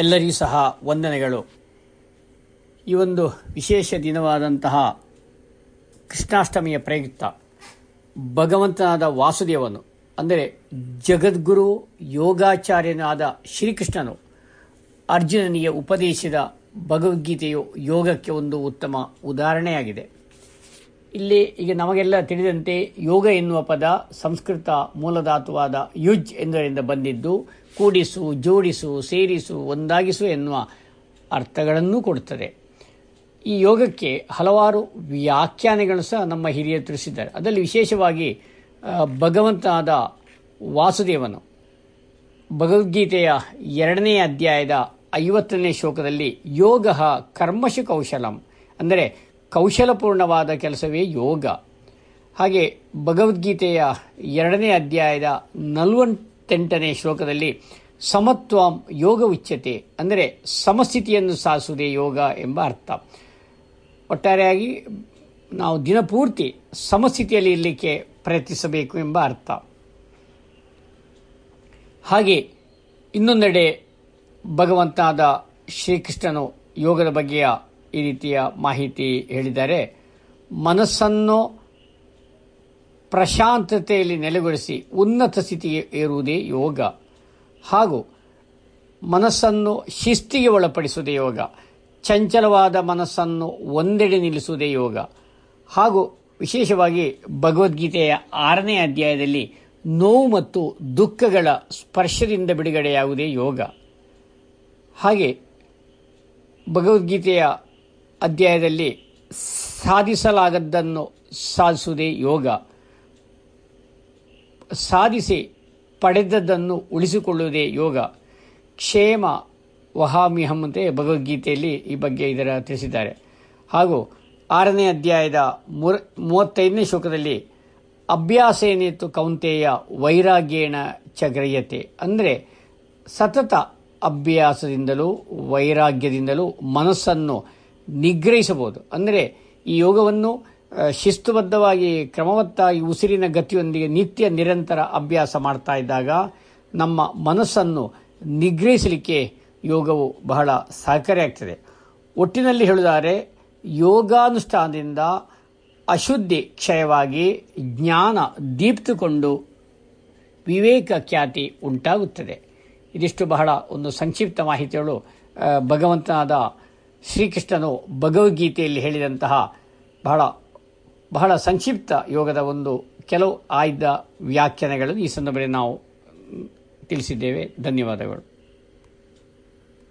ಎಲ್ಲರಿಗೂ ಸಹ ವಂದನೆಗಳು. ಈ ಒಂದು ವಿಶೇಷ ದಿನವಾದಂತಹ ಕೃಷ್ಣಾಷ್ಟಮಿಯ ಪ್ರಯುಕ್ತ ಭಗವಂತನಾದ ವಾಸುದೇವನು, ಅಂದರೆ ಜಗದ್ಗುರು ಯೋಗಾಚಾರ್ಯನಾದ ಶ್ರೀಕೃಷ್ಣನು ಅರ್ಜುನನಿಗೆ ಉಪದೇಶಿಸಿದ ಭಗವದ್ಗೀತೆಯು ಯೋಗಕ್ಕೆ ಒಂದು ಉತ್ತಮ ಉದಾಹರಣೆಯಾಗಿದೆ. ಇಲ್ಲಿ ಈಗ ನಮಗೆಲ್ಲ ತಿಳಿದಂತೆ ಯೋಗ ಎನ್ನುವ ಪದ ಸಂಸ್ಕೃತ ಮೂಲಧಾತುವಾದ ಯುಜ್ ಎಂದರಿಂದ ಬಂದಿದ್ದು, ಕೂಡಿಸು, ಜೋಡಿಸು, ಸೇರಿಸು, ಒಂದಾಗಿಸು ಎನ್ನುವ ಅರ್ಥಗಳನ್ನು ಕೊಡುತ್ತದೆ. ಈ ಯೋಗಕ್ಕೆ ಹಲವಾರು ವ್ಯಾಖ್ಯಾನಗಳು ಸಹ ನಮ್ಮ ಹಿರಿಯರು ತಿಳಿಸಿದ್ದಾರೆ. ಅದರಲ್ಲಿ ವಿಶೇಷವಾಗಿ ಭಗವಂತನಾದ ವಾಸುದೇವನು ಭಗವದ್ಗೀತೆಯ ಎರಡನೇ ಅಧ್ಯಾಯದ ಐವತ್ತನೇ ಶ್ಲೋಕದಲ್ಲಿ ಯೋಗ ಕರ್ಮಶು ಕೌಶಲಂ, ಅಂದರೆ ಕೌಶಲಪೂರ್ಣವಾದ ಕೆಲಸವೇ ಯೋಗ. ಹಾಗೆ ಭಗವದ್ಗೀತೆಯ ಎರಡನೇ ಅಧ್ಯಾಯದ ನಲವತ್ತೆಂಟನೇ ಶ್ಲೋಕದಲ್ಲಿ ಸಮತ್ವಂ ಯೋಗ ಉಚ್ಯತೆ, ಅಂದರೆ ಸಮಸ್ಥಿತಿಯನ್ನು ಸಾಧಿಸುವುದೇ ಯೋಗ ಎಂಬ ಅರ್ಥ. ಒಟ್ಟಾರೆಯಾಗಿ ನಾವು ದಿನಪೂರ್ತಿ ಸಮಸ್ಥಿತಿಯಲ್ಲಿ ಇರಲಿಕ್ಕೆ ಪ್ರಯತ್ನಿಸಬೇಕು ಎಂಬ ಅರ್ಥ. ಹಾಗೆ ಇನ್ನೊಂದೆಡೆ ಭಗವಂತನಾದ ಶ್ರೀಕೃಷ್ಣನು ಯೋಗದ ಬಗ್ಗೆಯ ಈ ರೀತಿಯ ಮಾಹಿತಿ ಹೇಳಿದ್ದಾರೆ. ಮನಸ್ಸನ್ನು ಪ್ರಶಾಂತತೆಯಲ್ಲಿ ನೆಲೆಗೊಳಿಸಿ ಉನ್ನತ ಸ್ಥಿತಿಗೆ ಏರುವುದೇ ಯೋಗ. ಹಾಗೂ ಮನಸ್ಸನ್ನು ಶಿಸ್ತಿಗೆ ಒಳಪಡಿಸುವುದೇ ಯೋಗ. ಚಂಚಲವಾದ ಮನಸ್ಸನ್ನು ಒಂದೆಡೆ ನಿಲ್ಲಿಸುವುದೇ ಯೋಗ. ಹಾಗೂ ವಿಶೇಷವಾಗಿ ಭಗವದ್ಗೀತೆಯ ಆರನೇ ಅಧ್ಯಾಯದಲ್ಲಿ ನೋವು ಮತ್ತು ದುಃಖಗಳ ಸ್ಪರ್ಶದಿಂದ ಬಿಡುಗಡೆಯಾಗುವುದೇ ಯೋಗ. ಹಾಗೆ ಭಗವದ್ಗೀತೆಯ ಅಧ್ಯಾಯದಲ್ಲಿ ಸಾಧಿಸಲಾಗದ್ದನ್ನು ಸಾಧಿಸುವುದೇ ಯೋಗ. ಸಾಧಿಸಿ ಪಡೆದದ್ದನ್ನು ಉಳಿಸಿಕೊಳ್ಳುವುದೇ ಯೋಗ. ಕ್ಷೇಮ ವಹಾಮಿಹಂ ಅಂತ ಭಗವದ್ಗೀತೆಯಲ್ಲಿ ಈ ಬಗ್ಗೆ ಇದರ ತಿಳಿಸಿದ್ದಾರೆ. ಹಾಗೂ ಆರನೇ ಅಧ್ಯಾಯದ ಮೂರ, ಮೂವತ್ತೈದನೇ ಶ್ಲೋಕದಲ್ಲಿ ಅಭ್ಯಾಸ ಏನಿತ್ತು ಕೌಂತೆಯ ವೈರಾಗ್ಯೇಣ ಚಗ್ರಯತೆ ಅಂದರೆ ಸತತ ಅಭ್ಯಾಸದಿಂದಲೂ ವೈರಾಗ್ಯದಿಂದಲೂ ಮನಸ್ಸನ್ನು ನಿಗ್ರಹಿಸಬಹುದು. ಅಂದರೆ ಈ ಯೋಗವನ್ನು ಶಿಸ್ತುಬದ್ಧವಾಗಿ, ಕ್ರಮವತ್ತಾಗಿ, ಉಸಿರಿನ ಗತಿಯೊಂದಿಗೆ ನಿತ್ಯ ನಿರಂತರ ಅಭ್ಯಾಸ ಮಾಡ್ತಾ ಇದ್ದಾಗ ನಮ್ಮ ಮನಸ್ಸನ್ನು ನಿಗ್ರಹಿಸಲಿಕ್ಕೆ ಯೋಗವು ಬಹಳ ಸಹಕಾರಿಯಾಗ್ತದೆ ಒಟ್ಟಿನಲ್ಲಿ ಹೇಳಿದರೆ ಯೋಗಾನುಷ್ಠಾನದಿಂದ ಅಶುದ್ಧಿ ಕ್ಷಯವಾಗಿ ಜ್ಞಾನ ದೀಪ್ತುಕೊಂಡು ವಿವೇಕ ಖ್ಯಾತಿ ಉಂಟಾಗುತ್ತದೆ. ಇದಿಷ್ಟು ಬಹಳ ಒಂದು ಸಂಕ್ಷಿಪ್ತ ಮಾಹಿತಿಗಳು ಭಗವಂತನಾದ ಶ್ರೀಕೃಷ್ಣನು ಭಗವದ್ಗೀತೆಯಲ್ಲಿ ಹೇಳಿದಂತಹ ಬಹಳ ಬಹಳ ಸಂಕ್ಷಿಪ್ತ ಯೋಗದ ಒಂದು ಕೆಲವು ಆಯ್ದ ವ್ಯಾಖ್ಯಾನಗಳನ್ನು ಈ ಸಂದರ್ಭದಲ್ಲಿ ನಾವು ತಿಳಿಸಿದ್ದೇವೆ. ಧನ್ಯವಾದಗಳು.